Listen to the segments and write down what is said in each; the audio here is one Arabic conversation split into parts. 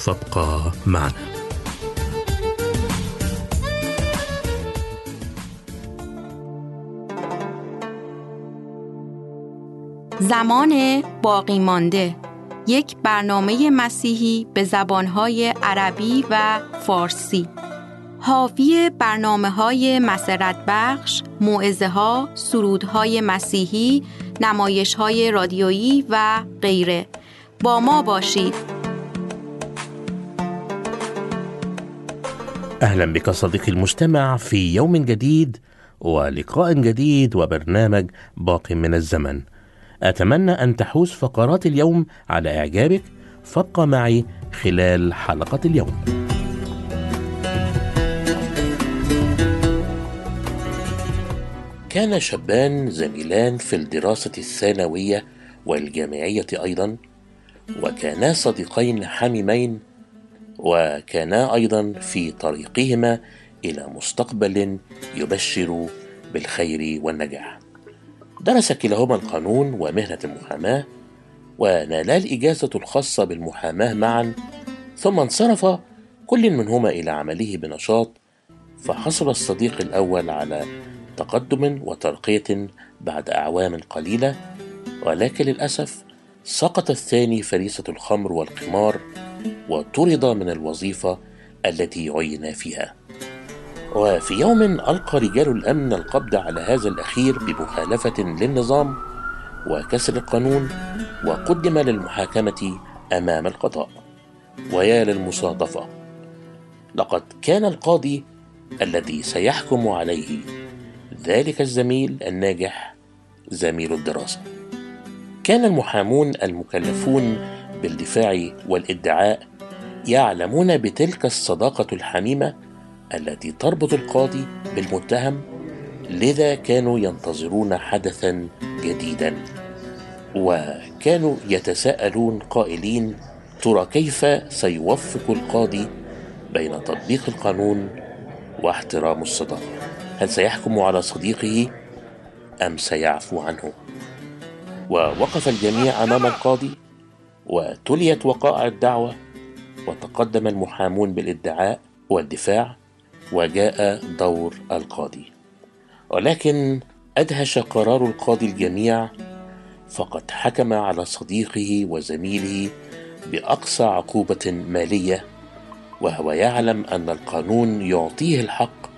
فابقى معنا. زمان باقی مانده. یک برنامه مسیحی به زبانهای عربی و فارسی. حاوی برنامه های مسرت بخش، معزه ها، سرودهای مسیحی، نمایش های رادیویی و غیره. با ما باشید. أهلا بك صديقي المستمع في يوم جديد ولقاء جديد وبرنامج باق من الزمن. أتمنى أن تحوز فقرات اليوم على إعجابك. فابقى معي خلال حلقة اليوم. كان شابان زميلان في الدراسة الثانوية والجامعية أيضا وكانا صديقين حميمين وكانا أيضا في طريقهما إلى مستقبل يبشر بالخير والنجاح. درس كلاهما القانون ومهنة المحاماة ونالا الإجازة الخاصة بالمحاماة معا ثم انصرف كل منهما إلى عمله بنشاط فحصل الصديق الأول على تقدم وترقية بعد أعوام قليلة ولكن للأسف سقط الثاني فريسة الخمر والقمار وطرد من الوظيفة التي عين فيها. وفي يوم ألقى رجال الأمن القبض على هذا الأخير بمخالفة للنظام وكسر القانون وقدم للمحاكمة أمام القضاء. ويا للمصادفة لقد كان القاضي الذي سيحكم عليه ذلك الزميل الناجح زميل الدراسة. كان المحامون المكلفون بالدفاع والإدعاء يعلمون بتلك الصداقة الحميمة التي تربط القاضي بالمتهم لذا كانوا ينتظرون حدثا جديدا. وكانوا يتساءلون قائلين ترى كيف سيوفق القاضي بين تطبيق القانون واحترام الصداقة؟ هل سيحكم على صديقه أم سيعفو عنه؟ ووقف الجميع أمام القاضي. وتليت وقائع الدعوة وتقدم المحامون بالادعاء والدفاع وجاء دور القاضي. ولكن أدهش قرار القاضي الجميع فقد حكم على صديقه وزميله بأقصى عقوبة مالية وهو يعلم أن القانون يعطيه الحق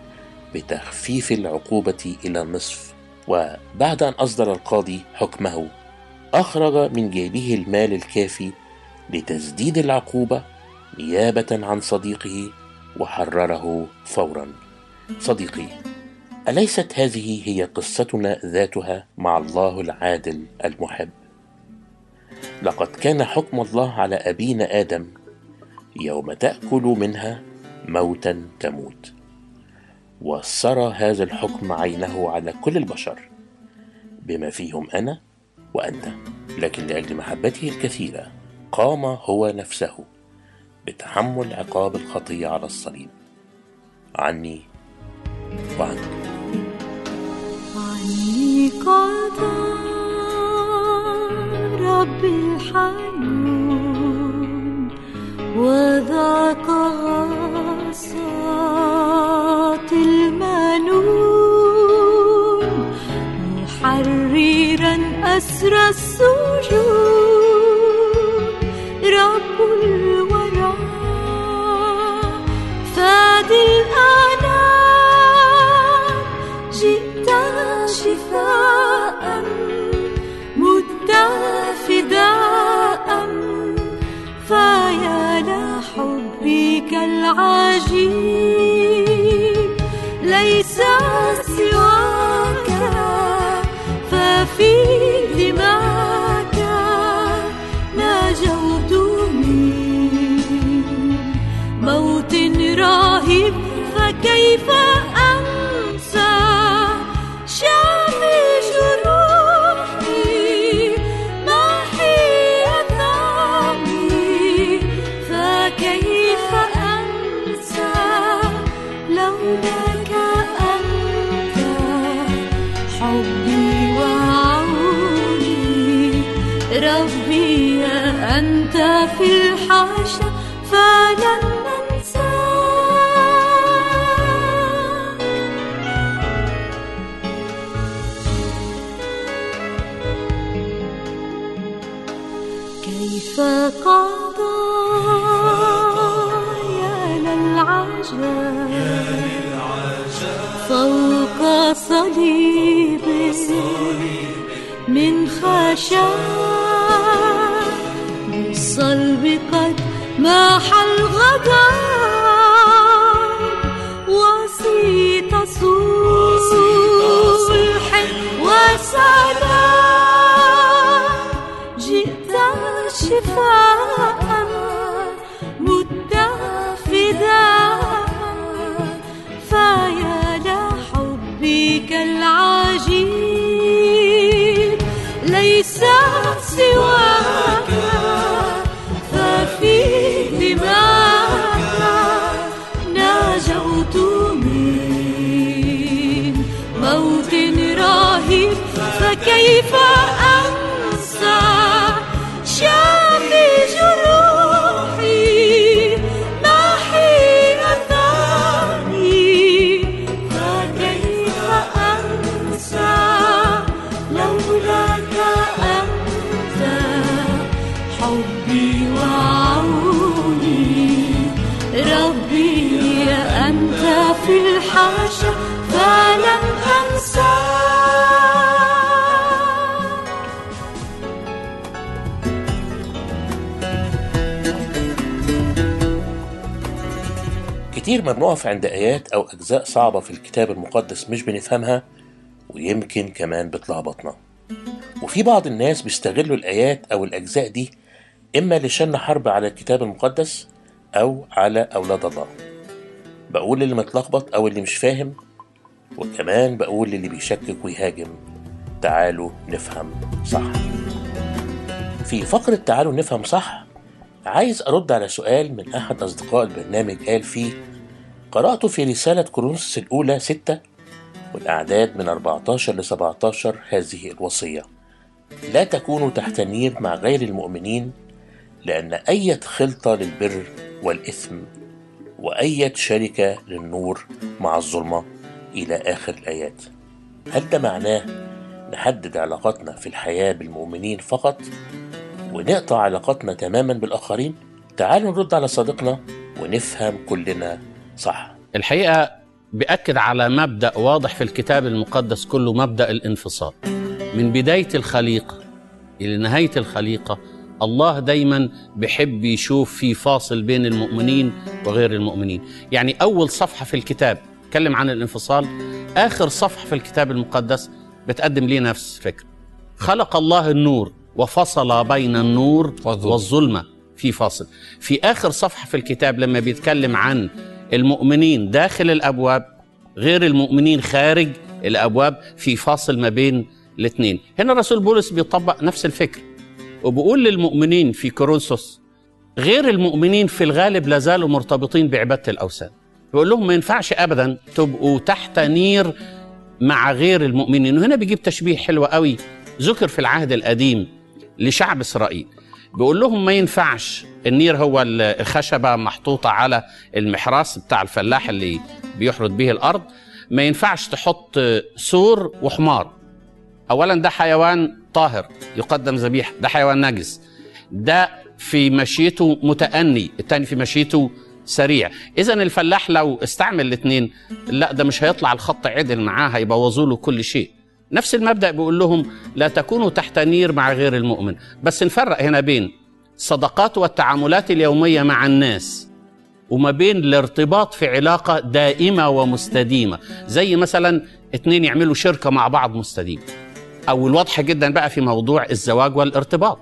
بتخفيف العقوبة إلى النصف. وبعد أن أصدر القاضي حكمه أخرج من جيبه المال الكافي لتسديد العقوبة نيابة عن صديقه وحرره فورا. صديقي، أليست هذه هي قصتنا ذاتها مع الله العادل المحب؟ لقد كان حكم الله على أبينا آدم يوم تأكل منها موتا تموت. وسر هذا الحكم عينه على كل البشر بما فيهم أنا وأنت لكن لأجل محبته الكثيرة قام هو نفسه بتحمل عقاب الخطية على الصليب. عني وعنك. عني قضى رب الحنون وذاق sıra azul. كتير ما بنقف عند آيات أو أجزاء صعبة في الكتاب المقدس مش بنفهمها ويمكن كمان بتلخبطنا. وفي بعض الناس بيستغلوا الآيات أو الأجزاء دي إما لشن حرب على الكتاب المقدس أو على أولاد الله. بقول للي متلخبط أو اللي مش فاهم وكمان بقول للي بيشكك ويهاجم تعالوا نفهم صح. في فقرة تعالوا نفهم صح عايز أرد على سؤال من أحد أصدقاء البرنامج قال فيه قرأت في رسالة كورنثوس الأولى ستة والأعداد من 14 ل 17 هذه الوصية. لا تكونوا تحت النير مع غير المؤمنين لأن أية خلطة للبر والإثم وأية شركة للنور مع الظلمة إلى آخر الآيات. هل ده معناه نحدد علاقاتنا في الحياة بالمؤمنين فقط؟ ونقطع علاقاتنا تماما بالآخرين؟ تعالوا نرد على صديقنا ونفهم كلنا صح. الحقيقة بيأكد على مبدأ واضح في الكتاب المقدس كله مبدأ الانفصال. من بداية الخليقة إلى نهاية الخليقة الله دايما بيحب يشوف في فاصل بين المؤمنين وغير المؤمنين. يعني أول صفحة في الكتاب تكلم عن الانفصال آخر صفحة في الكتاب المقدس بتقدم لي نفس الفكرة خلق الله النور وفصل بين النور والظلمة في فاصل. في آخر صفحة في الكتاب لما بيتكلم عن المؤمنين داخل الأبواب غير المؤمنين خارج الأبواب في فاصل ما بين الاثنين. هنا الرسول بولس بيطبق نفس الفكر وبيقول للمؤمنين في كورنثوس غير المؤمنين في الغالب لا زالوا مرتبطين بعبادة الأوثان. بيقول لهم ما ينفعش ابدا تبقوا تحت نير مع غير المؤمنين. وهنا بيجيب تشبيه حلو قوي ذكر في العهد القديم لشعب إسرائيل. بيقول لهم ما ينفعش. النير هو الخشبة محطوطة على المحراس بتاع الفلاح اللي بيحرث به الأرض. ما ينفعش تحط سور وحمار. اولا ده حيوان طاهر يقدم ذبيحة ده حيوان نجس. ده في مشيته متأني التاني في مشيته سريع. اذا الفلاح لو استعمل الاثنين لا ده مش هيطلع الخط عدل معاه هيبوظوا له كل شيء. نفس المبدأ بيقول لهم لا تكونوا تحت نير مع غير المؤمن. بس نفرق هنا بين الصدقات والتعاملات اليومية مع الناس وما بين الارتباط في علاقة دائمة ومستديمة. زي مثلا اتنين يعملوا شركة مع بعض مستديمه أو الواضحه جدا بقى في موضوع الزواج والارتباط.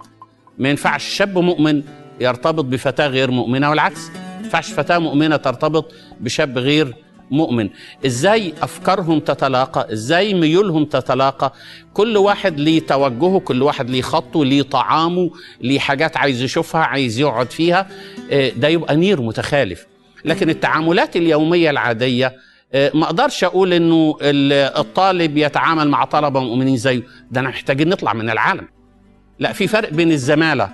ما ينفعش شاب مؤمن يرتبط بفتاة غير مؤمنة والعكس. ما ينفعش فتاة مؤمنة ترتبط بشاب غير مؤمن. إزاي أفكارهم تتلاقى؟ إزاي ميولهم تتلاقى؟ كل واحد ليه توجهه كل واحد ليه خطه ليه طعامه ليه حاجات عايز يشوفها عايز يقعد فيها. آه، ده يبقى نير متخالف. لكن التعاملات اليومية العادية آه، ما أقدرش أقول إنه ال- الطالب يتعامل مع طلبة مؤمنين زيه. ده أنا محتاجين نطلع من العالم. لا في فرق بين الزمالة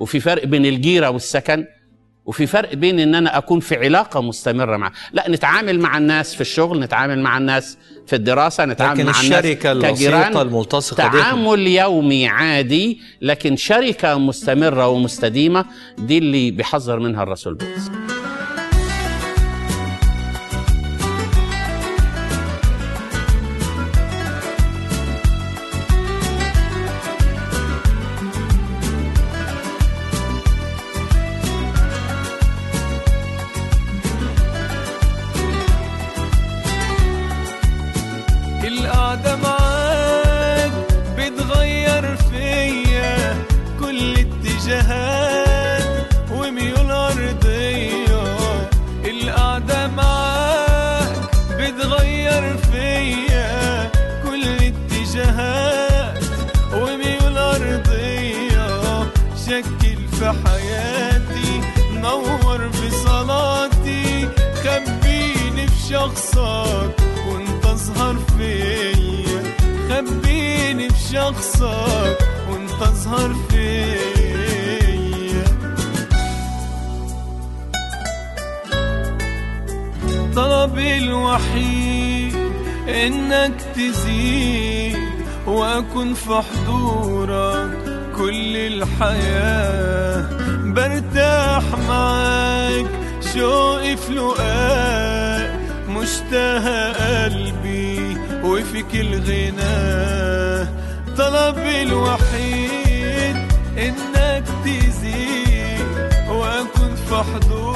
وفي فرق بين الجيرة والسكن. وفي فرق بين إن أنا أكون في علاقة مستمرة مع لا نتعامل مع الناس في الشغل نتعامل مع الناس في الدراسة نتعامل لكن مع الشركة الناس كجيران بهم تعامل يومي عادي لكن شركة مستمرة ومستديمة دي اللي بيحذر منها الرسول بولس. في حياتي نور في صلاتي خبيني في شخصك وانت اظهر فيا. خبيني في شخصك وانت اظهر فيا. طلبي الوحيد إنك تزيد واكون في حضورك. كل الحياة برتاح معاك. شوقي في لقاك مشتاق قلبي وفيك الغنى طلبي الوحيد إنك تزيد وأكون في حضورك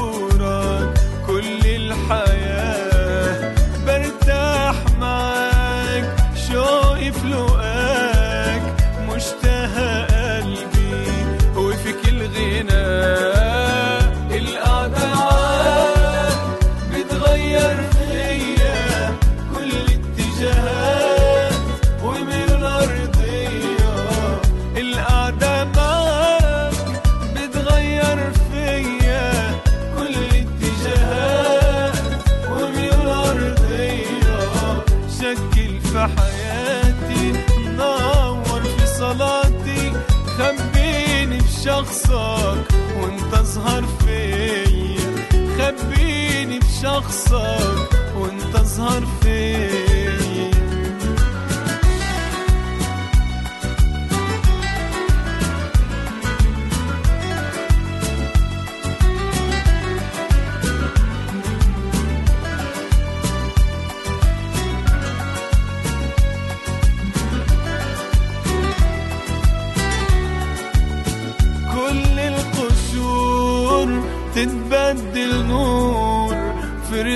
في شخصك وأنت أظهر فيا.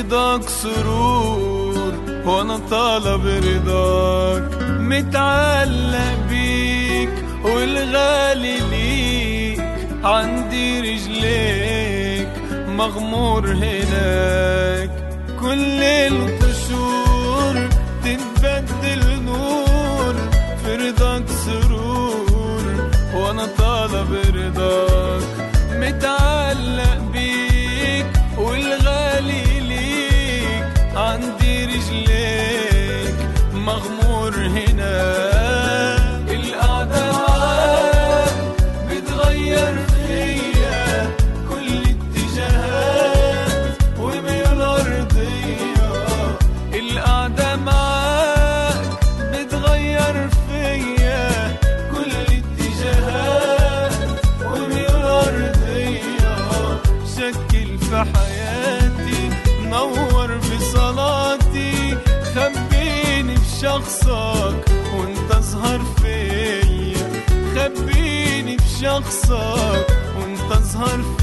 في رضاك سرور وأنا طالب رضاك. متعلق بيك والغالي ليك. عندي رجليك مغمور هناك. كل القشور شخصك وانت اظهر فيا خبيني في شخصك وانت اظهر فيا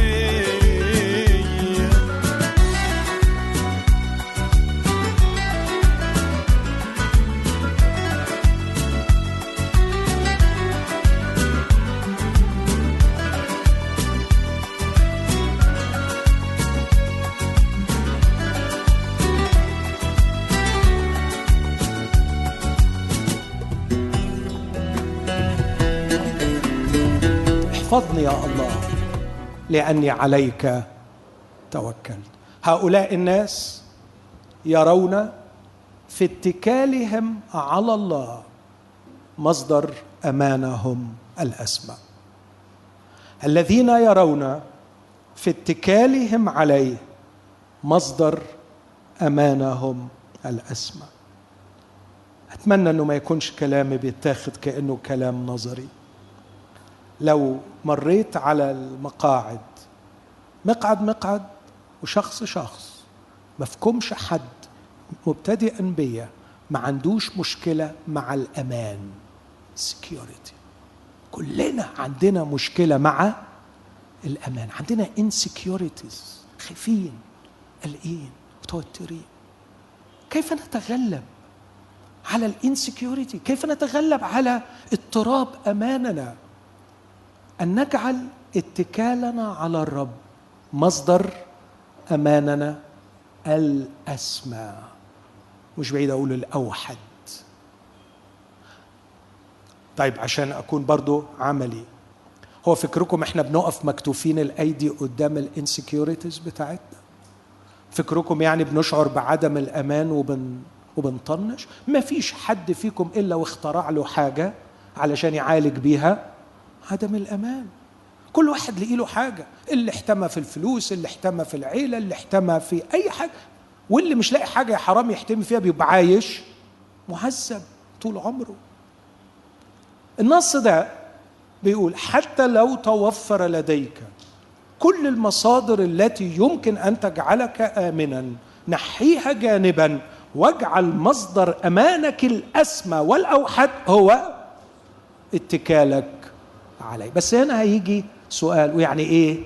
احفظني يا الله لأني عليك توكلت. هؤلاء الناس يرون في اتكالهم على الله مصدر أمانهم الأسمى. الذين يرون في اتكالهم عليه مصدر أمانهم الأسمى. أتمنى إنه ما يكونش كلامي بيتاخد كأنه كلام نظري. لو مريت على المقاعد مقعد مقعد وشخص شخص مفكمش حد مبتدئا بيا ما عندوش مشكلة مع الأمان security. كلنا عندنا مشكلة مع الأمان. عندنا insecurities خايفين قلقين متوترين. كيف نتغلب على ال insecurity كيف نتغلب على اضطراب أماننا؟ أن نجعل اتكالنا على الرب مصدر أماننا الاسمى مش بعيد أقول الأوحد. طيب عشان أكون برضو عملي هو فكركم إحنا بنقف مكتوفين الأيدي قدام ال insecurities بتاعتنا؟ فكركم يعني بنشعر بعدم الأمان وبن وبنطنش؟ ما فيش حد فيكم إلا واخترع له حاجة علشان يعالج بيها عدم الأمان. كل واحد له حاجة. اللي احتمى في الفلوس اللي احتمى في العيلة اللي احتمى في أي حاجة. واللي مش لاقي حاجة يا حرام يحتمي فيها بيبقى عايش مهذب طول عمره. النص ده بيقول حتى لو توفر لديك كل المصادر التي يمكن أن تجعلك امنا نحيها جانبا واجعل مصدر أمانك الأسمى والأوحد هو اتكالك عليه بس هنا هيجي سؤال ويعني إيه؟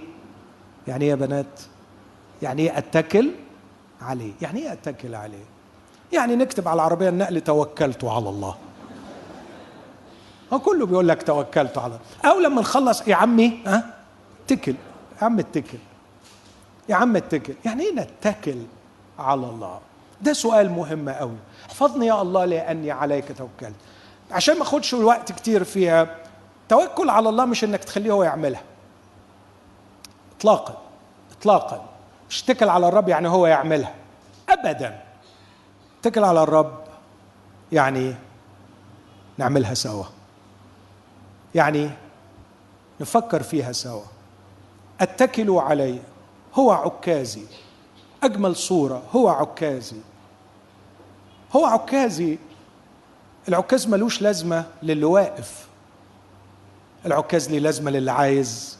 يعني إيه يا بنات؟ يعني إيه أتكل عليه؟ يعني إيه أتكل عليه؟ يعني نكتب على العربية النقل توكلت على الله. هو كله بيقول لك توكلت على الله. أو لما نخلص يا عمي ها؟ اتكل. يا عم اتكل. يا عم اتكل. يعني إيه نتكل على الله؟ ده سؤال مهم قوي احفظني يا الله لأني عليك توكلت. عشان ما أخدش الوقت كتير فيها توكل على الله مش إنك تخليه هو يعملها. اطلاقا اطلاقا. مش تكل على الرب يعني هو يعملها. ابدا. تكل على الرب يعني نعملها سوا. يعني نفكر فيها سوا. أتكل عليه. هو عكازي. أجمل صورة. هو عكازي. هو عكازي. العكاز ملوش لازمة للي واقف. العكاز ليه لازمة للي عايز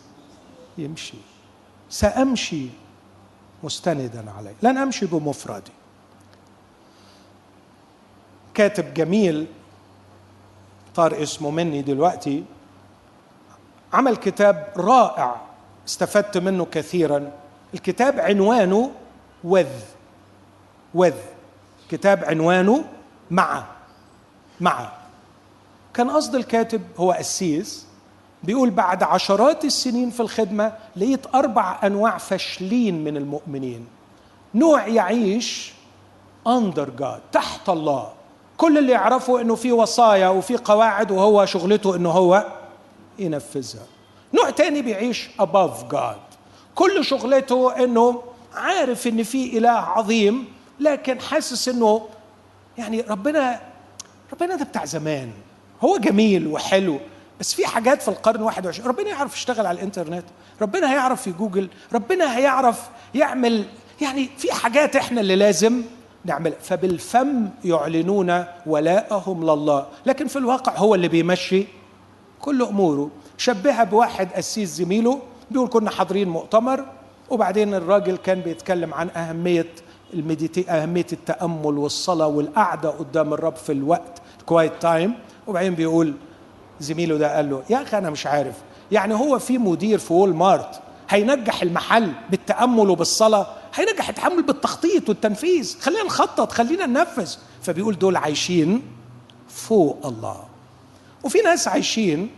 يمشي. سأمشي مستندا عليه لن أمشي بمفردي. كاتب جميل طار اسمه مني دلوقتي. عمل كتاب رائع استفدت منه كثيرا. الكتاب عنوانه وذ. وذ. كتاب عنوانه مع. مع. كان قصد الكاتب هو قسيس بيقول بعد عشرات السنين في الخدمة لقيت أربع أنواع فاشلين من المؤمنين. نوع يعيش under God تحت الله. كل اللي يعرفه إنه في وصايا وفي قواعد وهو شغلته إنه هو ينفذها. نوع تاني بيعيش above God. كل شغلته إنه عارف إن في إله عظيم لكن حاسس إنه يعني ربنا ربنا ده بتاع زمان. هو جميل وحلو. بس في حاجات في القرن 21 ربنا يعرف يشتغل على الإنترنت. ربنا هيعرف في جوجل ربنا هيعرف يعمل يعني في حاجات إحنا اللي لازم نعمل فبالفم يعلنون ولاءهم لله. لكن في الواقع هو اللي بيمشي كل أموره. شبهها بواحد قسيس زميله بيقول كنا حاضرين مؤتمر وبعدين الراجل كان بيتكلم عن أهمية ال meditation أهمية التأمل والصلاة والقعدة قدام الرب في الوقت quiet time وبعدين بيقول زميله ده قال له يا أخي أنا مش عارف يعني هو في مدير في وول مارت هينجح المحل بالتأمل وبالصلاة؟ هينجح التحمل بالتخطيط والتنفيذ. خلينا نخطط خلينا ننفذ. فبيقول دول عايشين فوق الله. وفي ناس عايشين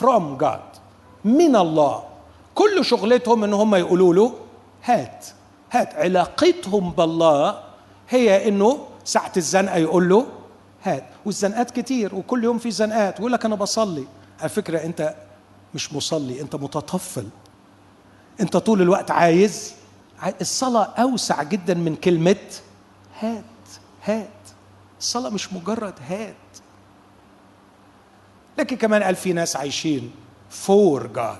from God من الله. كل شغلتهم إن هم يقولوا له هات هات علاقتهم بالله. هي إنه ساعة الزنقة يقول له هات والزنقات كتير وكل يوم في زنقات ويقول لك أنا بصلي. على فكرة أنت مش مصلي أنت متطفل. أنت طول الوقت عايز عاي- الصلاة أوسع جدا من كلمة هات هات. الصلاة مش مجرد هات. لكن كمان قال في ناس عايشين فور جاد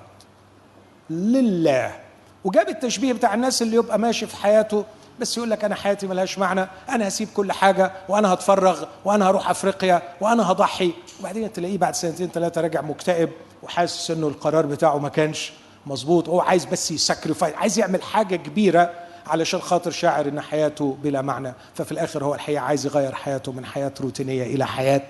لله. وجاب التشبيه بتاع الناس اللي يبقى ماشي في حياته بس يقول لك أنا حياتي ملهاش معنى أنا هسيب كل حاجة وأنا هتفرغ وأنا هروح أفريقيا وأنا هضحي. وبعدين تلاقيه بعد سنتين ثلاثة راجع مكتئب وحاسس إنه القرار بتاعه ما كانش مظبوط. هو عايز بس يسكريفايز عايز يعمل حاجة كبيرة علشان خاطر شاعر إن حياته بلا معنى. ففي الآخر هو الحقيقة عايز يغير حياته من حياة روتينية إلى حياة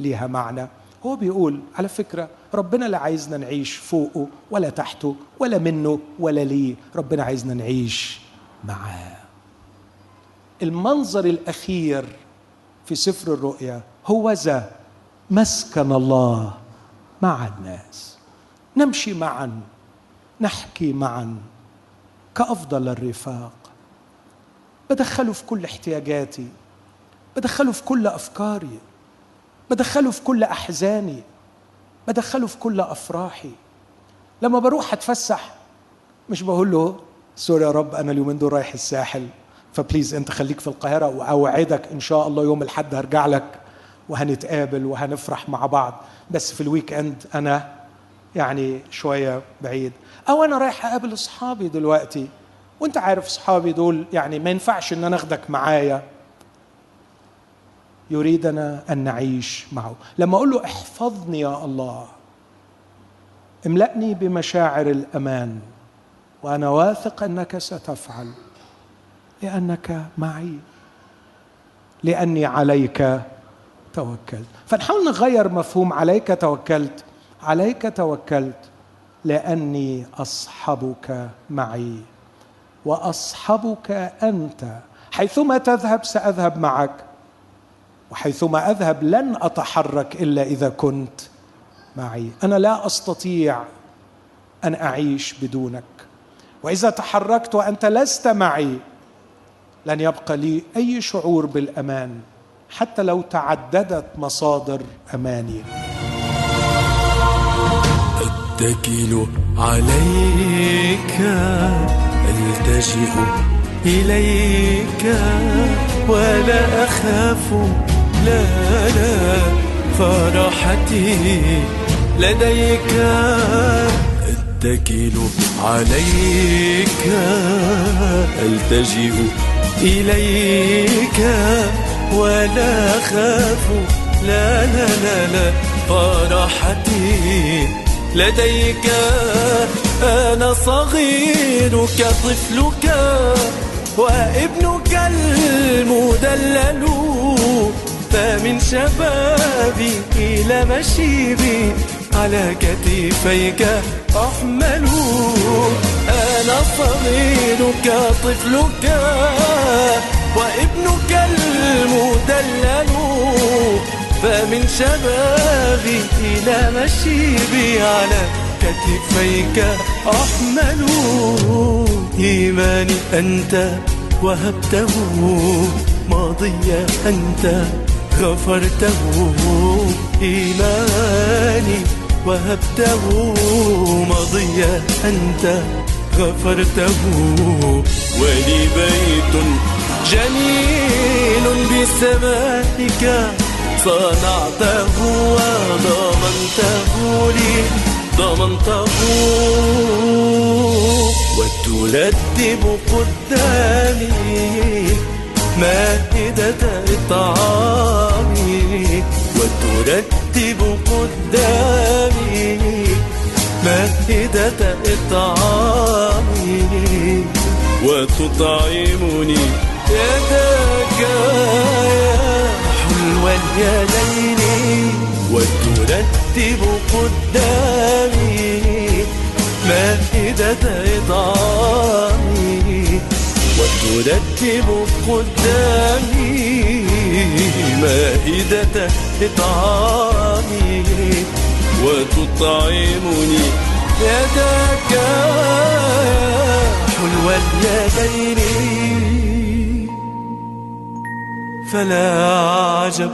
ليها معنى. هو بيقول على فكرة ربنا لا عايزنا نعيش فوقه ولا تحته ولا منه ولا ليه. ربنا عايزنا نعيش معاه. المنظر الأخير في سفر الرؤيا هو ذا مسكن الله مع الناس. نمشي معا نحكي معا كأفضل الرفاق. بدخله في كل احتياجاتي بدخله في كل أفكاري بدخله في كل أحزاني بدخله في كل أفراحي. لما بروح أتفسح مش بقول له sorry يا رب أنا اليومين دول رايح الساحل. ف please انت خليك في القاهرة وأوعدك إن شاء الله يوم الأحد هرجع لك وهنتقابل وهنفرح مع بعض. بس في ال weekend أنا يعني شوية بعيد. أو أنا رايح أقابل أصحابي دلوقتي. وأنت عارف أصحابي دول يعني ما ينفعش إن أنا أخدك معايا. يريدنا أن نعيش معه. لما أقول له احفظني يا الله. املأني بمشاعر الأمان. وأنا واثق أنك ستفعل. لأنك معي. لأني عليك توكلت. فنحاول نغير مفهوم عليك توكلت. عليك توكلت لأني أصحبك معي. وأصحبك أنت. حيثما تذهب سأذهب معك. وحيثما أذهب لن أتحرك إلا إذا كنت معي. أنا لا أستطيع أن أعيش بدونك. وإذا تحركت وأنت لست معي لن يبقى لي أي شعور بالأمان حتى لو تعددت مصادر أماني. أتكل عليك ألتجئ إليك ولا أخاف لا لا. فرحتي لديك. أتكل عليك ألتجئ إليك ولا أخاف. لا لا لا لا فرحتي. لديك أنا صغيرك طفلك وابنك المدلل. فمن شبابي إلى مشيبي على كتفيك أحمل. صغيرك طفلك وابنك المدلل فمن شبابي إلى مشيبي على كتفيك أحمل إيماني أنت وهبته ماضيا أنت غفرته إيماني وهبته ماضيا أنت غفرته. ولي بيت جميل بسمائك صنعته وضمنته لي ضمنته. وترتب قدامي مائدة إطعامي. وترتب قدامي مائدة إطعامي وتطعمني يداك يا حلو اليدين وترتب قدامي مائدة إطعامي وترتب قدامي مائدة إطعامي وتطعمني يداك. حلو اليدين فلا عجب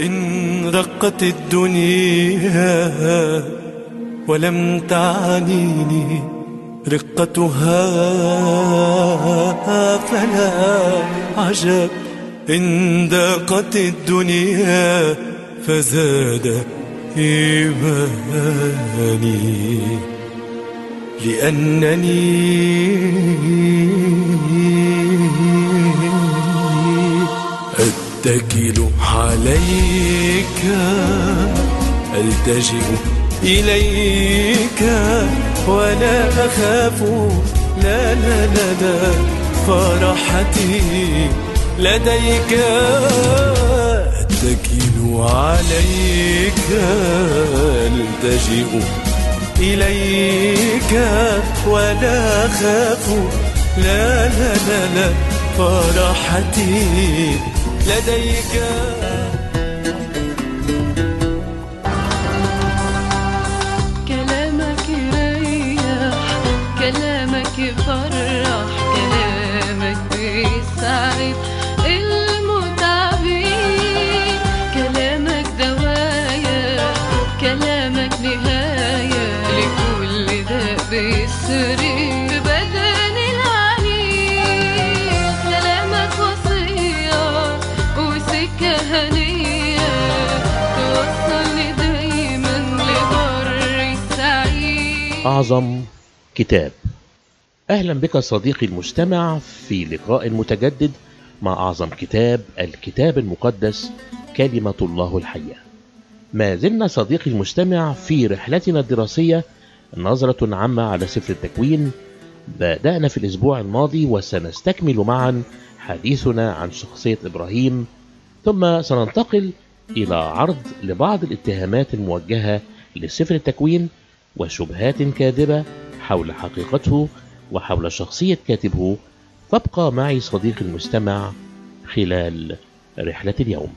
إن رقت الدنيا ولم تعنيني رقتها. فلا عجب إن ضاقت الدنيا فزاد إيماني لأنني أتكل عليك ألتجئ إليك ولا أخاف. لا لا لا فرحتي لديك. أتكل عليك ألتجئ إليك ولا أخاف. لا لا لا لا فرحتي لديك. أعظم كتاب. أهلا بك صديقي المستمع في لقاء متجدد مع أعظم كتاب الكتاب المقدس كلمة الله الحية. ما زلنا صديقي المستمع في رحلتنا الدراسية نظرة عامة على سفر التكوين. بدأنا في الأسبوع الماضي وسنستكمل معا حديثنا عن شخصية إبراهيم. ثم سننتقل إلى عرض لبعض الاتهامات الموجهة لسفر التكوين وشبهات كاذبة حول حقيقته وحول شخصية كاتبه. فابقى معي صديقي المستمع خلال رحلة اليوم.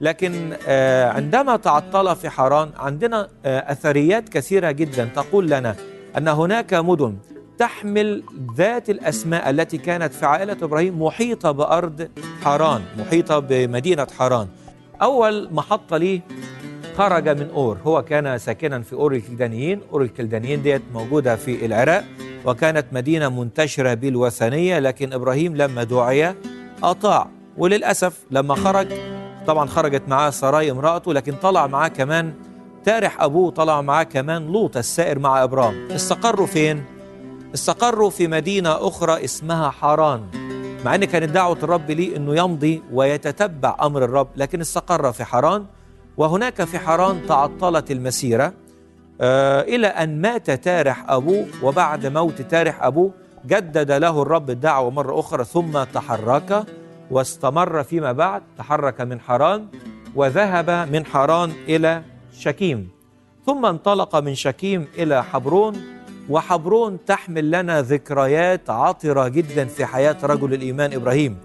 لكن آه، عندما تعطل في حران عندنا آه، أثريات كثيرة جدا تقول لنا أن هناك مدن تحمل ذات الأسماء التي كانت في عائلة إبراهيم محيطة بأرض حران محيطة بمدينة حران. أول محطة ليه خرج من أور. هو كان ساكنا في أور الكلدانيين. أور الكلدانيين ديت موجودة في العراق وكانت مدينة منتشرة بالوثنية لكن إبراهيم لما دعي أطاع. وللأسف لما خرج طبعا خرجت معاه سراي امرأته لكن طلع معاه كمان تارح أبوه طلع معاه كمان لوط السائر مع إبرام استقروا فين؟ استقروا في مدينة أخرى اسمها حران مع أن كانت دعوة الرب ليه أنه يمضي ويتتبع أمر الرب لكن استقر في حران وهناك في حران تعطلت المسيرة آه إلى أن مات تارح أبوه وبعد موت تارح أبوه جدد له الرب الدعوة مرة أخرى ثم تحرك واستمر فيما بعد تحرك من حران وذهب من حران إلى شكيم. ثم انطلق من شكيم إلى حبرون وحبرون تحمل لنا ذكريات عطرة جدا في حياة رجل الإيمان إبراهيم.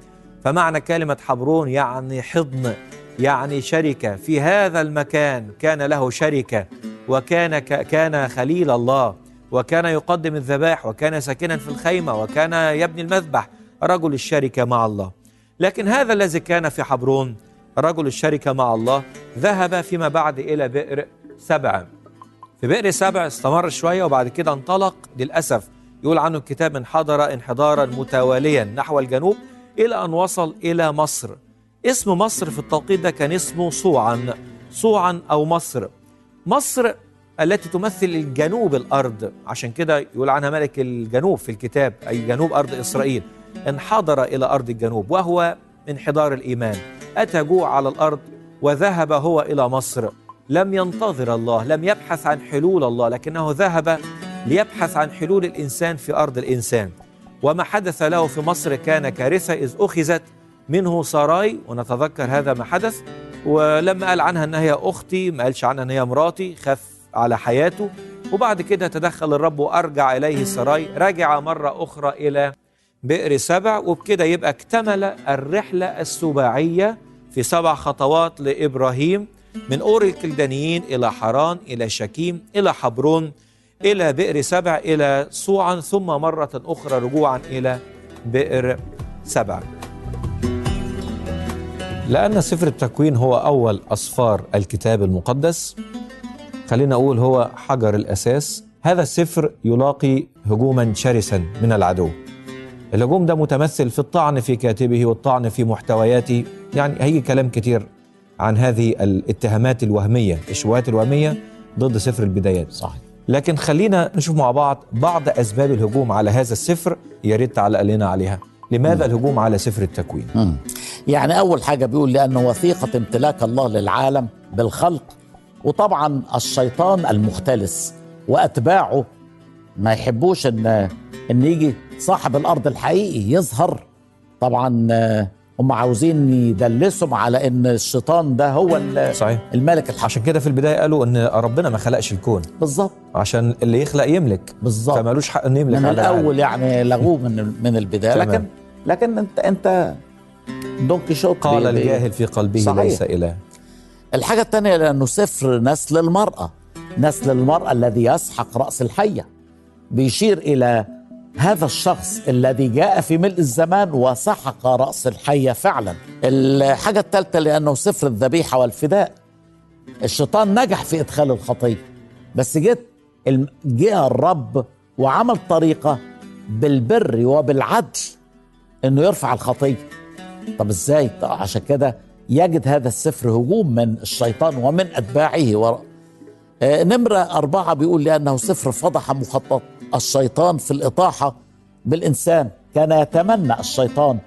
فمعنى كلمة حبرون يعني حضن. يعني شركة. في هذا المكان كان له شركة وكان كان خليل الله وكان يقدم الذبائح وكان ساكنا في الخيمة وكان يبني المذبح. رجل الشركة مع الله. لكن هذا الذي كان في حبرون رجل الشركة مع الله ذهب فيما بعد إلى بئر سبع. في بئر سبع استمر شوية وبعد كده انطلق. للأسف يقول عنه الكتاب انحدر انحدارا متواليا نحو الجنوب إلى أن وصل إلى مصر. اسم مصر في التوقيت ده كان اسمه صوعا صوعا أو مصر. مصر التي تمثل الجنوب الأرض عشان كده يقول عنها ملك الجنوب في الكتاب أي جنوب أرض إسرائيل. انحدر إلى أرض الجنوب وهو انحدار الإيمان. أتى جوع على الأرض وذهب هو إلى مصر. لم ينتظر الله لم يبحث عن حلول الله لكنه ذهب ليبحث عن حلول الإنسان في أرض الإنسان. وما حدث له في مصر كان كارثة إذ أخذت منه سراي ونتذكر هذا ما حدث ولما قال عنها أنها هي أختي ما قالش عنها أنها مراتي خاف على حياته. وبعد كده تدخل الرب وأرجع إليه سراي رجع مرة أخرى إلى بئر سبع وبكده يبقى اكتمل الرحلة السباعية في سبع خطوات لإبراهيم من أور الكلدانيين إلى حران إلى شكيم إلى حبرون إلى بئر سبع إلى صوعا ثم مرة أخرى رجوعا إلى بئر سبع. لأن سفر التكوين هو أول أسفار الكتاب المقدس. خلينا أقول هو حجر الأساس. هذا السفر يلاقي هجوما شرسا من العدو. الهجوم ده متمثل في الطعن في كاتبه والطعن في محتوياته. يعني هيجي كلام كتير عن هذه الاتهامات الوهمية الشبهات الوهمية ضد سفر البدايات. صحيح. لكن خلينا نشوف مع بعض بعض أسباب الهجوم على هذا السفر. يا ريت تعلق لنا عليها. لماذا الهجوم على سفر التكوين. يعني أول حاجة بيقول لأن وثيقة امتلاك الله للعالم بالخلق وطبعا الشيطان المختلس وأتباعه ما يحبوش إن إن يجي صاحب الأرض الحقيقي يظهر طبعا آه، هم عاوزين يدلسهم على إن الشيطان ده هو صحيح. الملك الحق. عشان كده في البداية قالوا أن ربنا ما خلقش الكون. بالظبط. عشان اللي يخلق يملك. بالظبط. فمالوش حق إنه يملك من على العالم. الأول يعني لغوه من من البداية. تمام. لكن لكن انت أنت دون كيشوت قال الجاهل في قلبه صحيح. ليس إله. الحاجة الثانية لأنه سفر نسل المرأة. نسل المرأة الذي يسحق رأس الحية. بيشير إلى هذا الشخص الذي جاء في ملء الزمان وسحق رأس الحيه فعلا. الحاجة الثالثه لأنه سفر الذبيحة والفداء. الشيطان نجح في إدخال الخطية. بس جت جه الرب وعمل طريقة بالبر وبالعدل إنه يرفع الخطية. طب إزاي؟ عشان كده يجد هذا السفر هجوم من الشيطان ومن. آه، نمرة أربعة بيقول لأنه سفر فضح مخطط الشيطان في الإطاحة بالإنسان. كان يتمنى الشيطان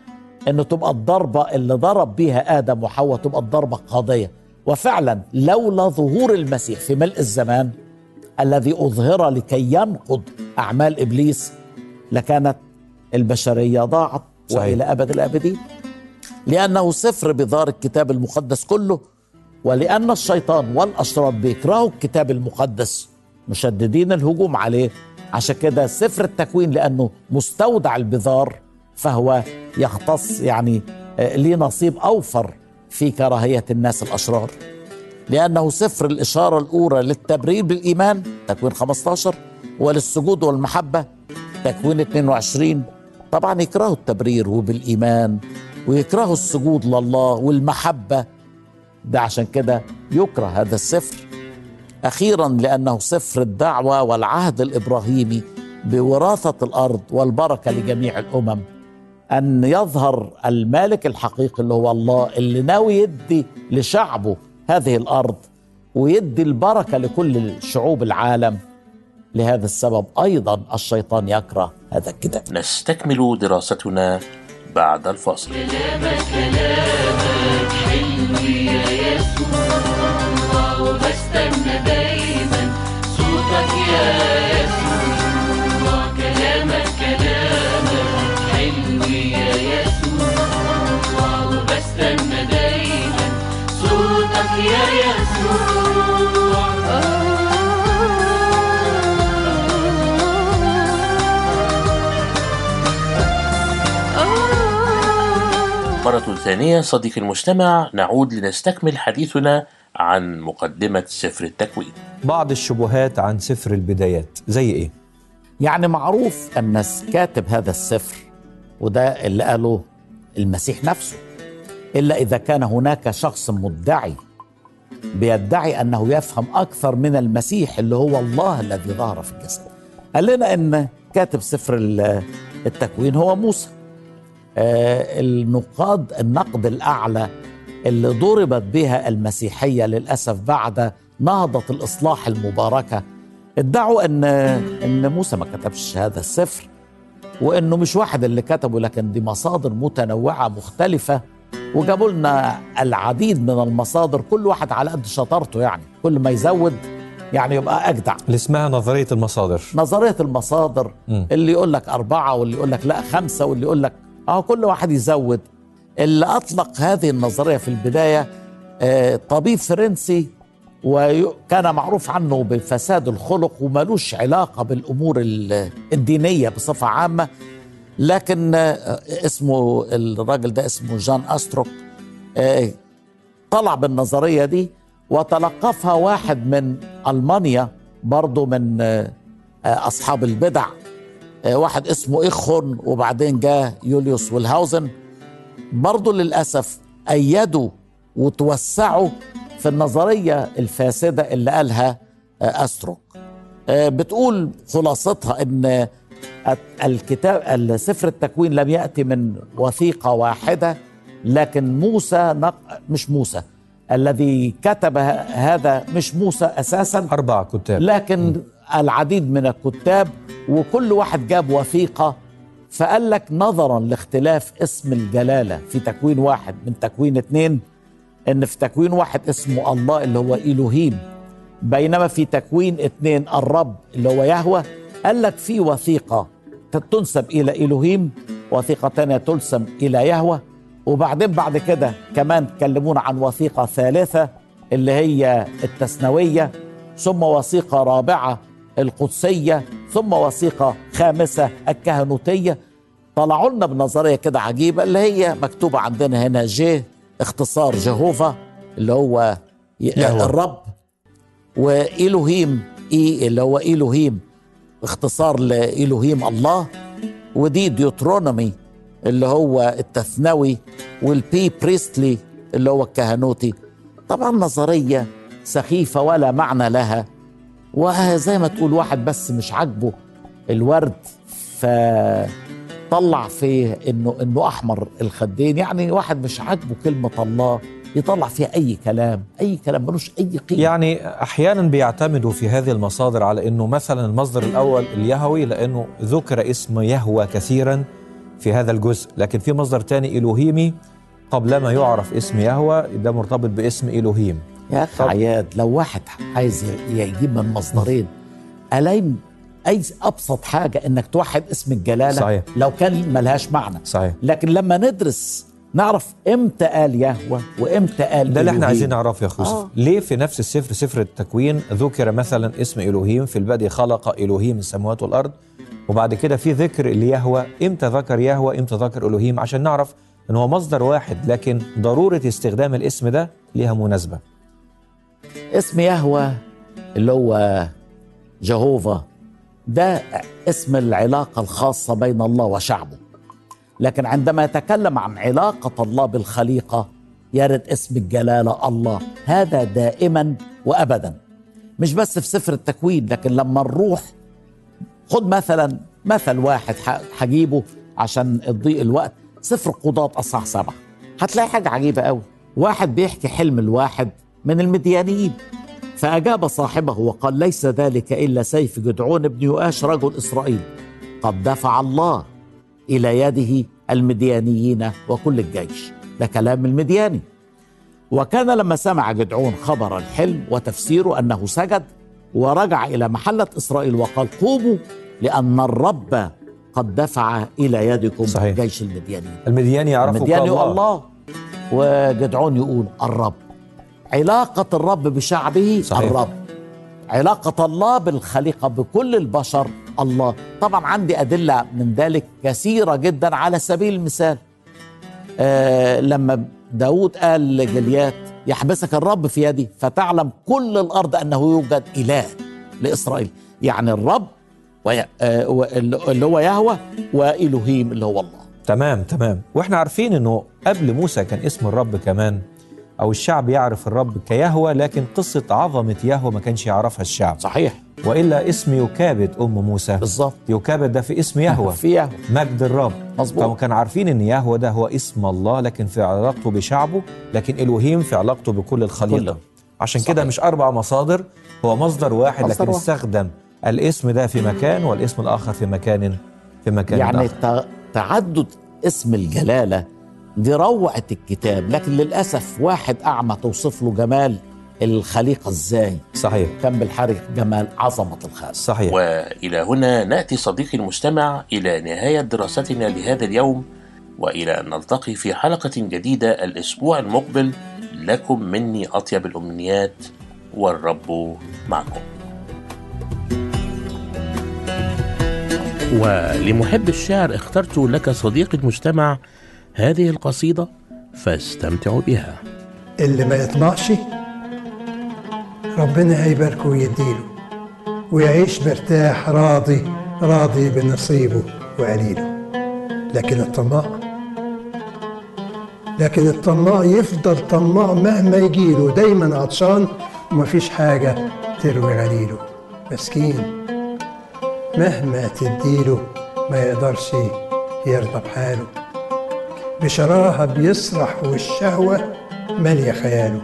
أنه تبقى الضربة اللي ضرب بيها آدم وحواء تبقى الضربة القاضية. وفعلا لولا ظهور المسيح في ملء الزمان الذي أظهر لكي ينقض أعمال إبليس لكانت البشرية ضاعت صحيح. وإلى أبد الآبدين. لأنه سفر بذار الكتاب المقدس كله ولأن الشيطان والأشرار بيكرهوا الكتاب المقدس مشددين الهجوم عليه. عشان كده سفر التكوين لأنه مستودع البذار فهو يختص يعني آه، ليه نصيب أوفر في كراهية الناس الأشرار. لأنه سفر الإشارة الأولى للتبرير بالإيمان تكوين 15 وللسجود والمحبة تكوين 22 طبعا يكرهوا التبرير وبالإيمان ويكرهوا السجود لله والمحبة. ده عشان كده يكره هذا السفر. أخيرا لأنه سفر الدعوة والعهد الإبراهيمي بوراثة الأرض والبركة لجميع الأمم أن يظهر المالك الحقيقي اللي هو الله اللي ناوي يدي لشعبه هذه الأرض ويدي البركة لكل شعوب العالم. لهذا السبب أيضا الشيطان يكره هذا الكتاب. نستكمل دراستنا بعد الفاصل. وبستنى دايما مرة ثانية صديقي المستمع نعود لنستكمل حديثنا عن مقدمة سفر التكوين. بعض الشبهات عن سفر البدايات زي إيه؟ يعني معروف أن كاتب هذا السفر وده اللي قاله المسيح نفسه إلا إذا كان هناك شخص مدعي بيدعي أنه يفهم أكثر من المسيح اللي هو الله الذي ظهر في الجسد. قال لنا إن كاتب سفر ال- التكوين هو موسى. آه، النقاد النقد الأعلى اللي ضربت بها المسيحية للأسف بعد نهضة الإصلاح المباركة. ادعوا ان إن موسى ما كتبش هذا السفر وإنه مش واحد اللي كتبه لكن دي مصادر متنوعة مختلفة. وجابوا لنا العديد من المصادر كل واحد على قد شطارته يعني. كل ما يزود يعني يبقى أجدع. اللي اسمها نظرية المصادر. نظرية المصادر مم. اللي يقول لك أربعة واللي يقول لك لا خمسة واللي يقول لك اهو كل واحد يزود. اللي أطلق هذه النظرية في البداية آه، طبيب فرنسي وكان معروف عنه بفساد الخلق وملوش علاقة بالأمور ال- الدينية بصفة عامة. لكن آه، اسمه الراجل ده اسمه جان أستروك آه، طلع بالنظرية دي وتلقفها واحد من ألمانيا برضه من أصحاب البدع. واحد اسمه إخون وبعدين جاء يوليوس ويلهاوزن. برضه للأسف أيدوا وتوسعوا في النظرية الفاسدة اللي قالها آه، أستروك. آه، بتقول خلاصتها أن الكتاب سفر التكوين لم يأتي من وثيقة واحدة لكن موسى نق... مش موسى الذي كتب هذا مش موسى أساسا. أربع كتاب. لكن العديد من الكتاب وكل واحد جاب وثيقة فقال لك نظرا لاختلاف اسم الجلالة في تكوين واحد من تكوين اتنين إن في تكوين واحد اسمه الله اللي هو إلهيم بينما في تكوين اتنين الرب اللي هو يهوه قال لك في وثيقة تنسب إلى إلهيم وثيقة تانية تنسب إلى يهوه وبعدين بعد كده كمان كلمونا عن وثيقة ثالثة اللي هي التثنوية ثم وثيقة رابعة القدسية ثم وثيقة خامسة الكهنوتية. طلعوا لنا بنظرية كده عجيبة اللي هي مكتوبة عندنا هنا جي اختصار جهوفا اللي هو يهوه. الرب وإلهيم E اللي هو إلهيم اختصار لإلهيم الله و D Deuteronomy اللي هو التثنوي وال P Priestly اللي هو الكهنوتي. طبعا نظرية سخيفة ولا معنى لها. وزي ما تقول واحد بس مش عاجبه الورد فطلع فيه انه إنه أحمر الخدين. يعني واحد مش عاجبه كلمة الله يطلع فيها أي كلام أي كلام ملوش أي قيمة. يعني أحيانا بيعتمدوا في هذه المصادر على إنه مثلا المصدر الأول اليهوي لأنه ذكر اسم يهوى كثيرا في هذا الجزء. لكن في مصدر تاني الوهيمي قبل ما يعرف اسم يهوى ده مرتبط باسم الوهيم يا أخي طب- عياد لو واحد عايز يجيب من مصدرين ألاقي أي أبسط حاجة إنك توحد اسم الجلالة؟ صحيح. لو كان ملهاش معنى. صحيح. لكن لما ندرس نعرف إمتى قال يهوه وإمتى قال ده اللي إحنا. عايزين نعرفه يا اخو يوسف آه. ليه في نفس السفر سفر التكوين ذكر مثلا اسم الوهيم في البدء خلق الوهيم السماوات والأرض؟ وبعد كده في ذكر ليهوى. إمتى ذكر يهوى؟ إمتى ذكر الوهيم عشان نعرف إن هو مصدر واحد لكن ضرورة استخدام الاسم ده ليها مناسبة. اسم يهوه اللي هو جهوفا. ده اسم العلاقة الخاصة بين الله وشعبه. لكن عندما يتكلم عن علاقة الله بالخليقة يرد اسم الجلالة الله. هذا دائما وأبدا. مش بس في سفر التكوين لكن لما نروح خد مثلا مثل واحد هجيبه عشان تضيق الوقت. سفر قضاة أصحاح سبعة. هتلاقي حاجة عجيبة قوي واحد بيحكي حلم الواحد من المديانيين. فأجاب صاحبه وقال ليس ذلك إلا سيف جدعون بن يؤاش رجل إسرائيل قد دفع الله إلى يده المديانيين وكل الجيش. ده كلام المدياني. وكان لما سمع جدعون خبر الحلم وتفسيره أنه سجد ورجع إلى محلة إسرائيل وقال قوموا لأن الرب قد دفع إلى يدكم صحيح. جيش المديانين المدياني يعرفوا المدياني كالله. الله وجدعون يقول الرب. علاقة الرب بشعبه صحيح. الرب. علاقة الله بالخليقة بكل البشر الله. طبعا عندي أدلة من ذلك كثيرة جدا على سبيل المثال. آه لما داود قال لجليات يحبسك الرب في يدي فتعلم كل الأرض أنه يوجد إله لإسرائيل. يعني الرب آه، اللي هو يهوه وإلهيم اللي هو الله. تمام تمام. وإحنا عارفين إنه قبل موسى كان اسم الرب كمان أو الشعب يعرف الرب كيهوى لكن قصة عظمة يهوى ما كانش يعرفها الشعب صحيح وإلا اسم يكابد أم موسى بالظبط يكابد ده في اسم يهوى في يهوى مجد الرب مظبوط. فهم كانوا عارفين إن يهوى ده هو اسم الله لكن في علاقته بشعبه لكن الوهيم في علاقته بكل الخليقه كله. عشان كده. مش أربع مصادر هو مصدر واحد مصدر لكن واحد. استخدم الاسم ده في مكان والاسم الآخر في مكان في مكان يعني آخر. تعدد اسم الجلالة دي روعة الكتاب لكن للأسف واحد أعمى توصف له جمال الخليقة إزاي؟ صحيح. كان بالحرق جمال عظمة الخالق. صحيح. وإلى هنا نأتي صديقي المستمع إلى نهاية دراستنا لهذا اليوم وإلى أن نلتقي في حلقة جديدة الأسبوع المقبل. لكم مني أطيب الأمنيات والرب معكم. ولمحب الشعر اخترت لك صديقي المستمع هذه القصيدة فاستمتعوا بها. اللي ما يطمعش ربنا هيباركه ويديله ويعيش مرتاح راضي راضي بنصيبه وقليله. لكن الطماع لكن الطماع يفضل طماع مهما يجيله دايما عطشان ومفيش حاجة تروي غليله. مسكين مهما تديله ما يقدرش يرضى بحاله. بشراهة بيسرح والشهوة مالية خياله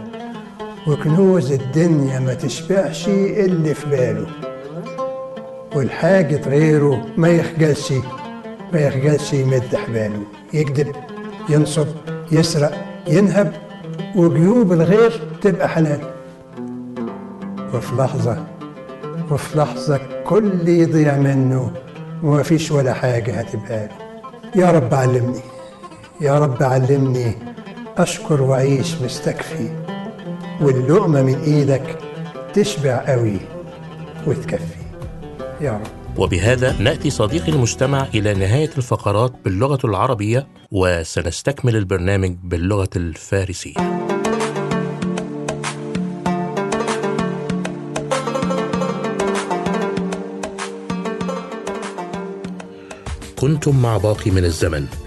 وكنوز الدنيا ما تشبعش اللي في باله. والحاجة غيره ما يخجلش ما يخجلش يمد حباله يكذب ينصب يسرق ينهب وجيوب الغير تبقى حلال. وفي لحظة وفي لحظة كل يضيع منه ومفيش ولا حاجة هتبقى له. يا رب علمني. يا رب علمني أشكر وأعيش مستكفي واللقمة من إيدك تشبع قوي وتكفي. يا رب. وبهذا نأتي صديقي المستمع إلى نهاية الفقرات باللغة العربية وسنستكمل البرنامج باللغة الفارسية. كنتم مع باقي من الزمن.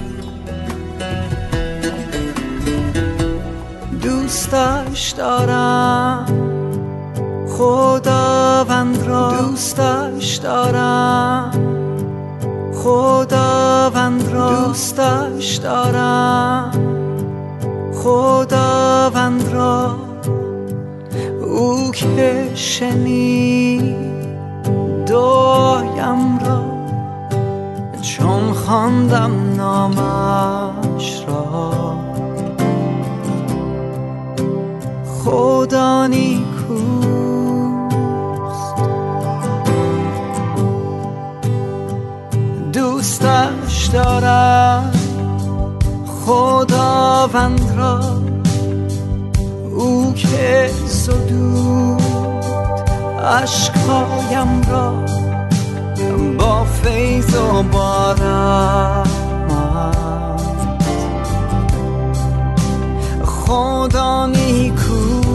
دوستش دارم. خداوند را دوستش دارم. خداوند را دوستش دارم. خداوند را او که شنید دعایم را چون خواندم اشکایم را با فیض و با رحمت. خدا نیکو.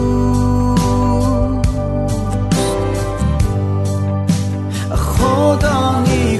خدا نیکوست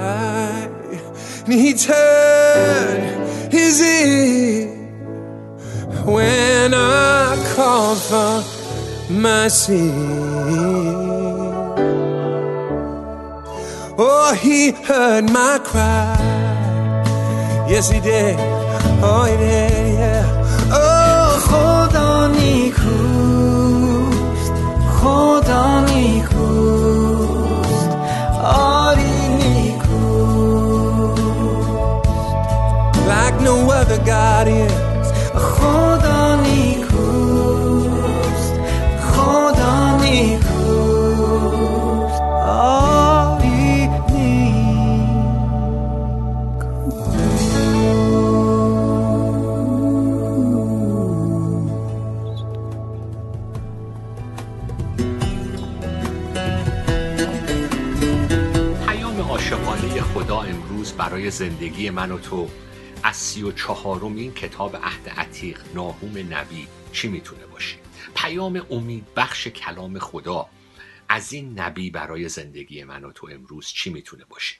high. And he turned his ear when I called for mercy. Oh, he heard my cry. Yes, he did. Oh, he did, yeah. Oh, hold on, he cruised. Hold on. No other God is خدا نیکوست خدا نیکوست آری پیام عاشقانه خدا امروز برای زندگی من و تو از سی و چهارم این کتاب عهد عتیق ناهوم نبی چی می‌تونه باشه؟ پیام امید بخش کلام خدا از این نبی برای زندگی من و تو امروز چی می‌تونه باشه؟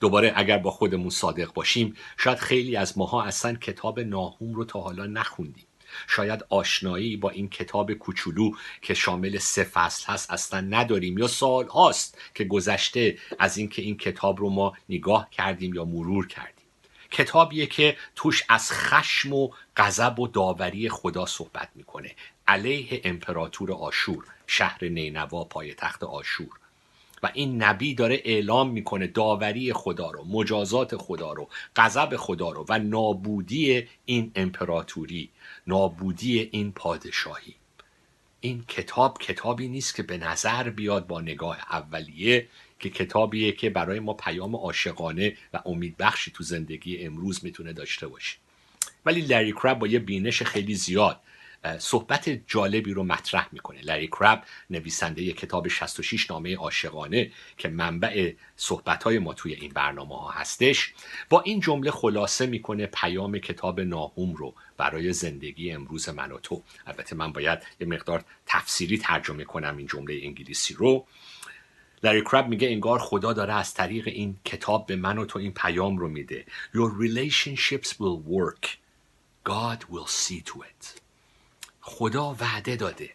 دوباره اگر با خودمون صادق باشیم شاید خیلی از ماها اصلا کتاب ناهوم رو تا حالا نخوندیم. شاید آشنایی با این کتاب کوچولو که شامل سه فصل هست اصلا نداریم یا سال هاست که گذشته از اینکه این کتاب رو ما نگاه کردیم یا مرور کردیم. کتابیه که توش از خشم و غضب و داوری خدا صحبت می‌کنه. علیه امپراتور آشور شهر نینوا پایتخت آشور. و این نبی داره اعلام می‌کنه داوری خدا رو مجازات خدا رو غضب خدا رو و نابودی این امپراتوری نابودی این پادشاهی. این کتاب کتابی نیست که به نظر بیاد با نگاه اولیه که کتابیه که برای ما پیام عاشقانه و امیدبخشی تو زندگی امروز می‌تونه داشته باشه. ولی لری کرب با یه بینش خیلی زیاد صحبت جالبی رو مطرح می‌کنه. لری کرب نویسنده کتاب 66 نامه عاشقانه که منبع صحبتهای ما توی این برنامه ها هستش. با این جمله خلاصه می‌کنه پیام کتاب ناهوم رو برای زندگی امروز من و تو. البته من باید یه مقدار تفسیری ترجمه کنم این جمله انگلیسی رو. لری کرب میگه انگار خدا داره از طریق این کتاب به من و تو این پیام رو میده. Your relationships will work. God will see to it. خدا وعده داده.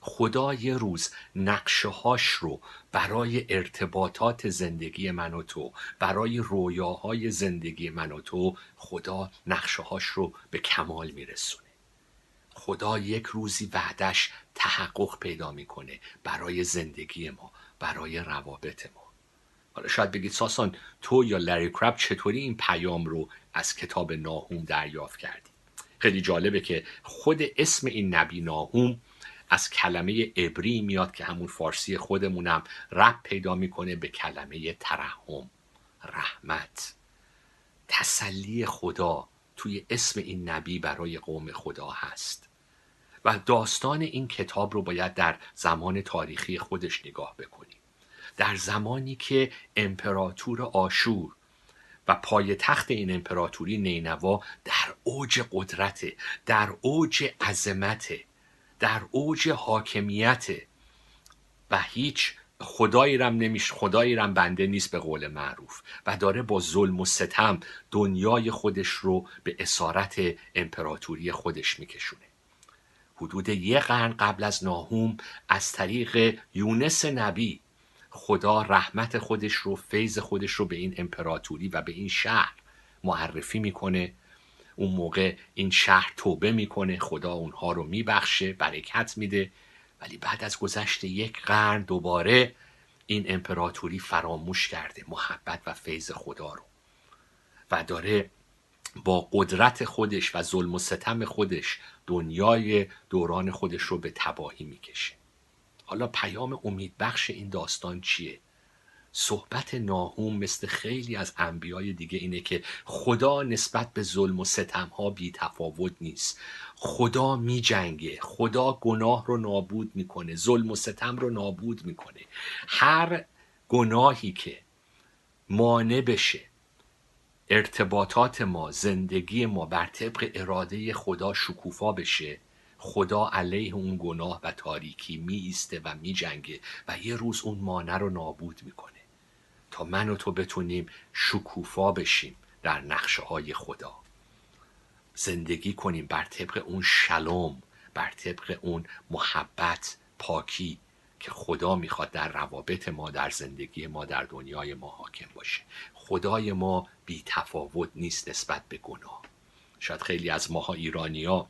خدا یه روز نقشه هاش رو برای ارتباطات زندگی من و تو برای رویاهای زندگی من و تو خدا نقشه هاش رو به کمال میرسونه. خدا یک روزی وعدش تحقق پیدا می‌کنه برای زندگی ما. برای روابط ما. حالا شاید بگید ساسان تو یا لری کرب چطوری این پیام رو از کتاب ناهوم دریافت کردی؟ خیلی جالبه که خود اسم این نبی ناهوم از کلمه عبری میاد که همون فارسی خودمونم ربط پیدا می‌کنه به کلمه ترحم رحمت. تسلی خدا توی اسم این نبی برای قوم خدا هست. و داستان این کتاب رو باید در زمان تاریخی خودش نگاه بکنیم در زمانی که امپراتور آشور و پایتخت این امپراتوری نینوا در اوج قدرت در اوج عظمت در اوج حاکمیت و هیچ خدایی رم نمیش خدایی رم بنده نیست به قول معروف و داره با ظلم و ستم دنیای خودش رو به اسارت امپراتوری خودش میکشونه. حدود یه قرن قبل از ناهوم از طریق یونس نبی خدا رحمت خودش رو فیض خودش رو به این امپراتوری و به این شهر معرفی می‌کنه. اون موقع این شهر توبه می‌کنه خدا اونها رو میبخشه برکت میده. ولی بعد از گذشت یک قرن دوباره این امپراتوری فراموش کرده محبت و فیض خدا رو. و داره با قدرت خودش و ظلم و ستم خودش دنیای دوران خودش رو به تباهی می‌کشه. حالا پیام امیدبخش این داستان چیه؟ صحبت ناهوم مثل خیلی از انبیای دیگه اینه که خدا نسبت به ظلم و ستم ها بی تفاوت نیست. خدا می جنگه خدا گناه رو نابود می‌کنه. ظلم و ستم رو نابود می‌کنه. هر گناهی که مانع بشه ارتباطات ما زندگی ما بر طبق اراده خدا شکوفا بشه خدا علیه اون گناه و تاریکی می ایسته و می جنگه و یه روز اون مانع رو نابود می‌کنه. تا من و تو بتونیم شکوفا بشیم در نقشه های خدا. زندگی کنیم بر طبق اون شلوم بر طبق اون محبت پاکی که خدا می‌خواد در روابط ما در زندگی ما در دنیای ما حاکم باشه. خدای ما بی تفاوت نیست نسبت به گناه. شاید خیلی از ماها ایرانیا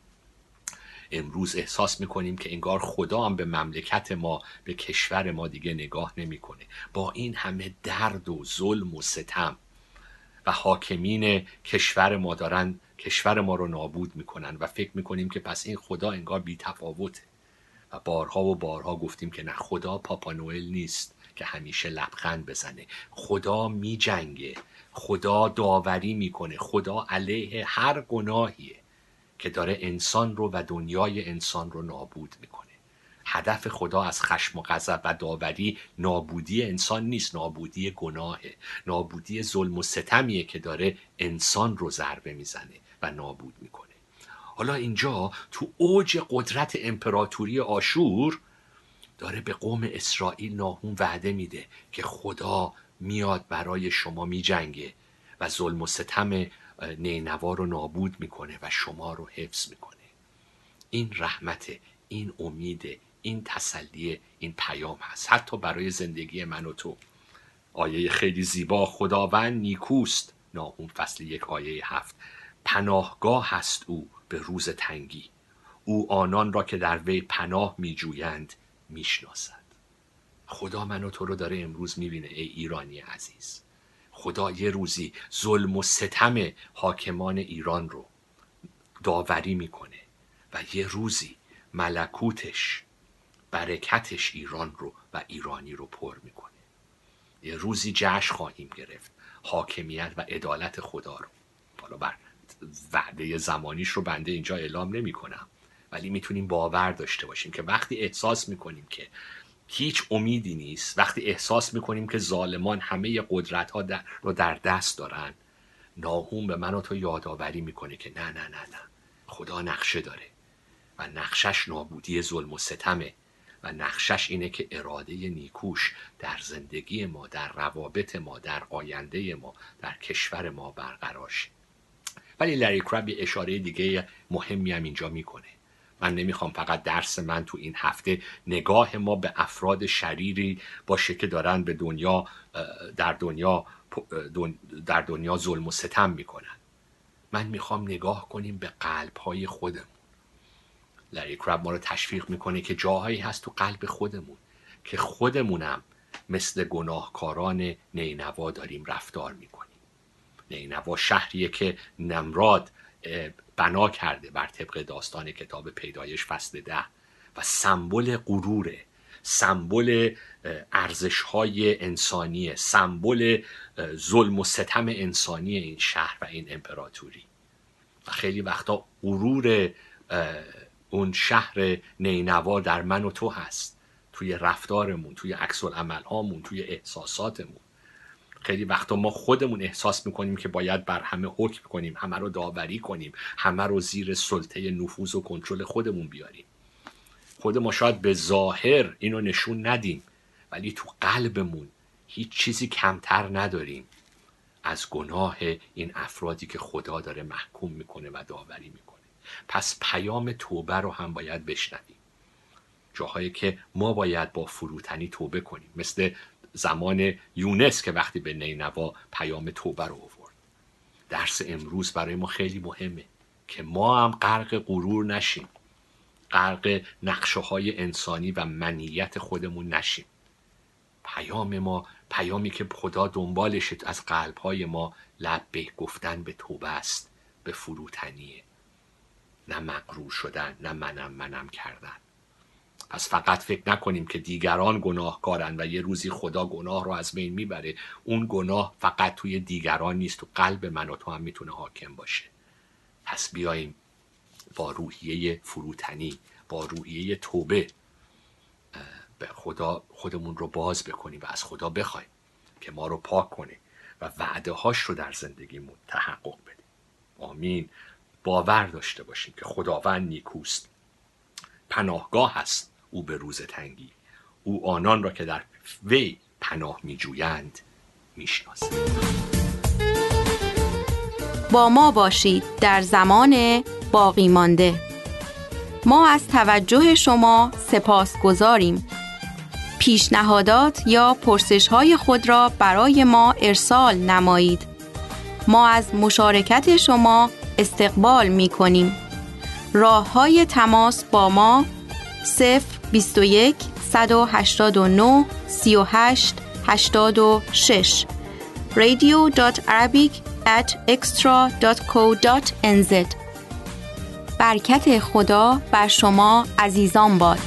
امروز احساس می‌کنیم که انگار خدا هم به مملکت ما به کشور ما دیگه نگاه نمی‌کنه. با این همه درد و ظلم و ستم و حاکمین کشور ما دارن کشور ما رو نابود می‌کنن و فکر می‌کنیم که پس این خدا انگار بی تفاوته. و بارها و بارها گفتیم که نه خدا پاپا نوئل نیست که همیشه لبخند بزنه. خدا می جنگه خدا داوری می‌کنه. خدا علیه هر گناهیه. که داره انسان رو و دنیای انسان رو نابود می‌کنه. هدف خدا از خشم و غضب و داوری نابودی انسان نیست نابودی گناهه. نابودی ظلم و ستمیه که داره انسان رو ضربه می‌زنه و نابود می‌کنه. حالا اینجا تو اوج قدرت امپراتوری آشور داره به قوم اسرائیل ناهوم وعده میده که خدا میاد برای شما میجنگه و ظلم و ستم نینوا رو نابود می‌کنه و شما رو حفظ می‌کنه. این رحمت این امید این تسلی این پیام هست. حتی برای زندگی من و تو. آیه خیلی زیبا خداوند نیکوست. ناهوم فصل یک آیه هفت. پناهگاه هست او به روز تنگی. او آنان را که در وی پناه میجویند می‌شناسد. خدا من و تو رو داره امروز می‌بینه ای ایرانی عزیز. خدا یه روزی ظلم و ستم حاکمان ایران رو داوری می‌کنه و یه روزی ملکوتش برکتش ایران رو و ایرانی رو پر می‌کنه. یه روزی جشن خواهیم گرفت حاکمیت و عدالت خدا رو. حالا بر وعده زمانیش رو بنده اینجا اعلام نمی کنم ولی می‌تونیم باور داشته باشیم که وقتی احساس می‌کنیم که هیچ امیدی نیست. وقتی احساس می‌کنیم که ظالمان همه قدرت ها در رو در دست دارن ناهوم به من و تو یادآوری می‌کنه که نه نه نه نه. خدا نقشه داره و نقشش نابودی ظلم و ستمه و نقشش اینه که اراده نیکوش در زندگی ما در روابط ما در آینده ما در کشور ما برقرار ولی لری کراب یه اشاره دیگه مهمی هم اینجا می‌کنه. من نمی‌خوام فقط درس من تو این هفته نگاه ما به افراد شریری باشه که دارن به دنیا در دنیا در دنیا ظلم و ستم می‌کنن. من می‌خوام نگاه کنیم به قلب های خودمون. لری کراب ما رو تشویق می‌کنه که جاهایی هست تو قلب خودمون که خودمونم مثل گناهکاران نینوا داریم رفتار می‌کنیم. نینوا شهریه که نمرود بنا کرده بر طبق داستان کتاب پیدایش فصل ده و سمبل غروره سمبل ارزش های انسانی سمبل ظلم و ستم انسانی این شهر و این امپراتوری. و خیلی وقتا غرور اون شهر نینوا در من و تو هست. توی رفتارمون توی عکس هامون توی احساساتمون. خیلی وقتا ما خودمون احساس می‌کنیم که باید بر همه حکم کنیم همه رو داوری کنیم همه رو زیر سلطه نفوذ و کنترل خودمون بیاریم. خود ما شاید به ظاهر اینو نشون ندیم ولی تو قلبمون هیچ چیزی کمتر نداریم از گناه این افرادی که خدا داره محکوم می‌کنه و داوری می‌کنه. پس پیام توبه رو هم باید بشنویم. جاهایی که ما باید با فروتنی توبه کنیم. مثل زمان یونس که وقتی به نینوا پیام توبه رو آورد. درس امروز برای ما خیلی مهمه که ما هم غرق غرور نشیم. غرق نقشه های انسانی و منیت خودمون نشیم. پیام ما پیامی که خدا دنبالش از قلب های ما لبیک گفتن به توبه است به فروتنیه. نه مغرور شدن نه منم منم کردن. پس فقط فکر نکنیم که دیگران گناهکارن و یه روزی خدا گناه رو از بین می‌بره. اون گناه فقط توی دیگران نیست تو قلب من و تو هم می‌تونه حاکم باشه. پس بیاییم با روحیه فروتنی با روحیه توبه به خدا خودمون رو باز بکنیم و از خدا بخوایم که ما رو پاک کنه و وعده هاش رو در زندگیمون تحقق بده آمین. باور داشته باشیم که خداوند نیکوست. پناهگاه هست. او به روز تنگی. او آنان را که در وی پناه می جویند می با ما باشید در زمان باقی مانده. ما از توجه شما سپاس گذاریم. پیشنهادات یا پرسش های خود را برای ما ارسال نمایید. ما از مشارکت شما استقبال می کنیم راه های تماس با ما 0 21 189 38 86 radio.arabic at extra.co.nz برکت خدا بر شما عزیزان باد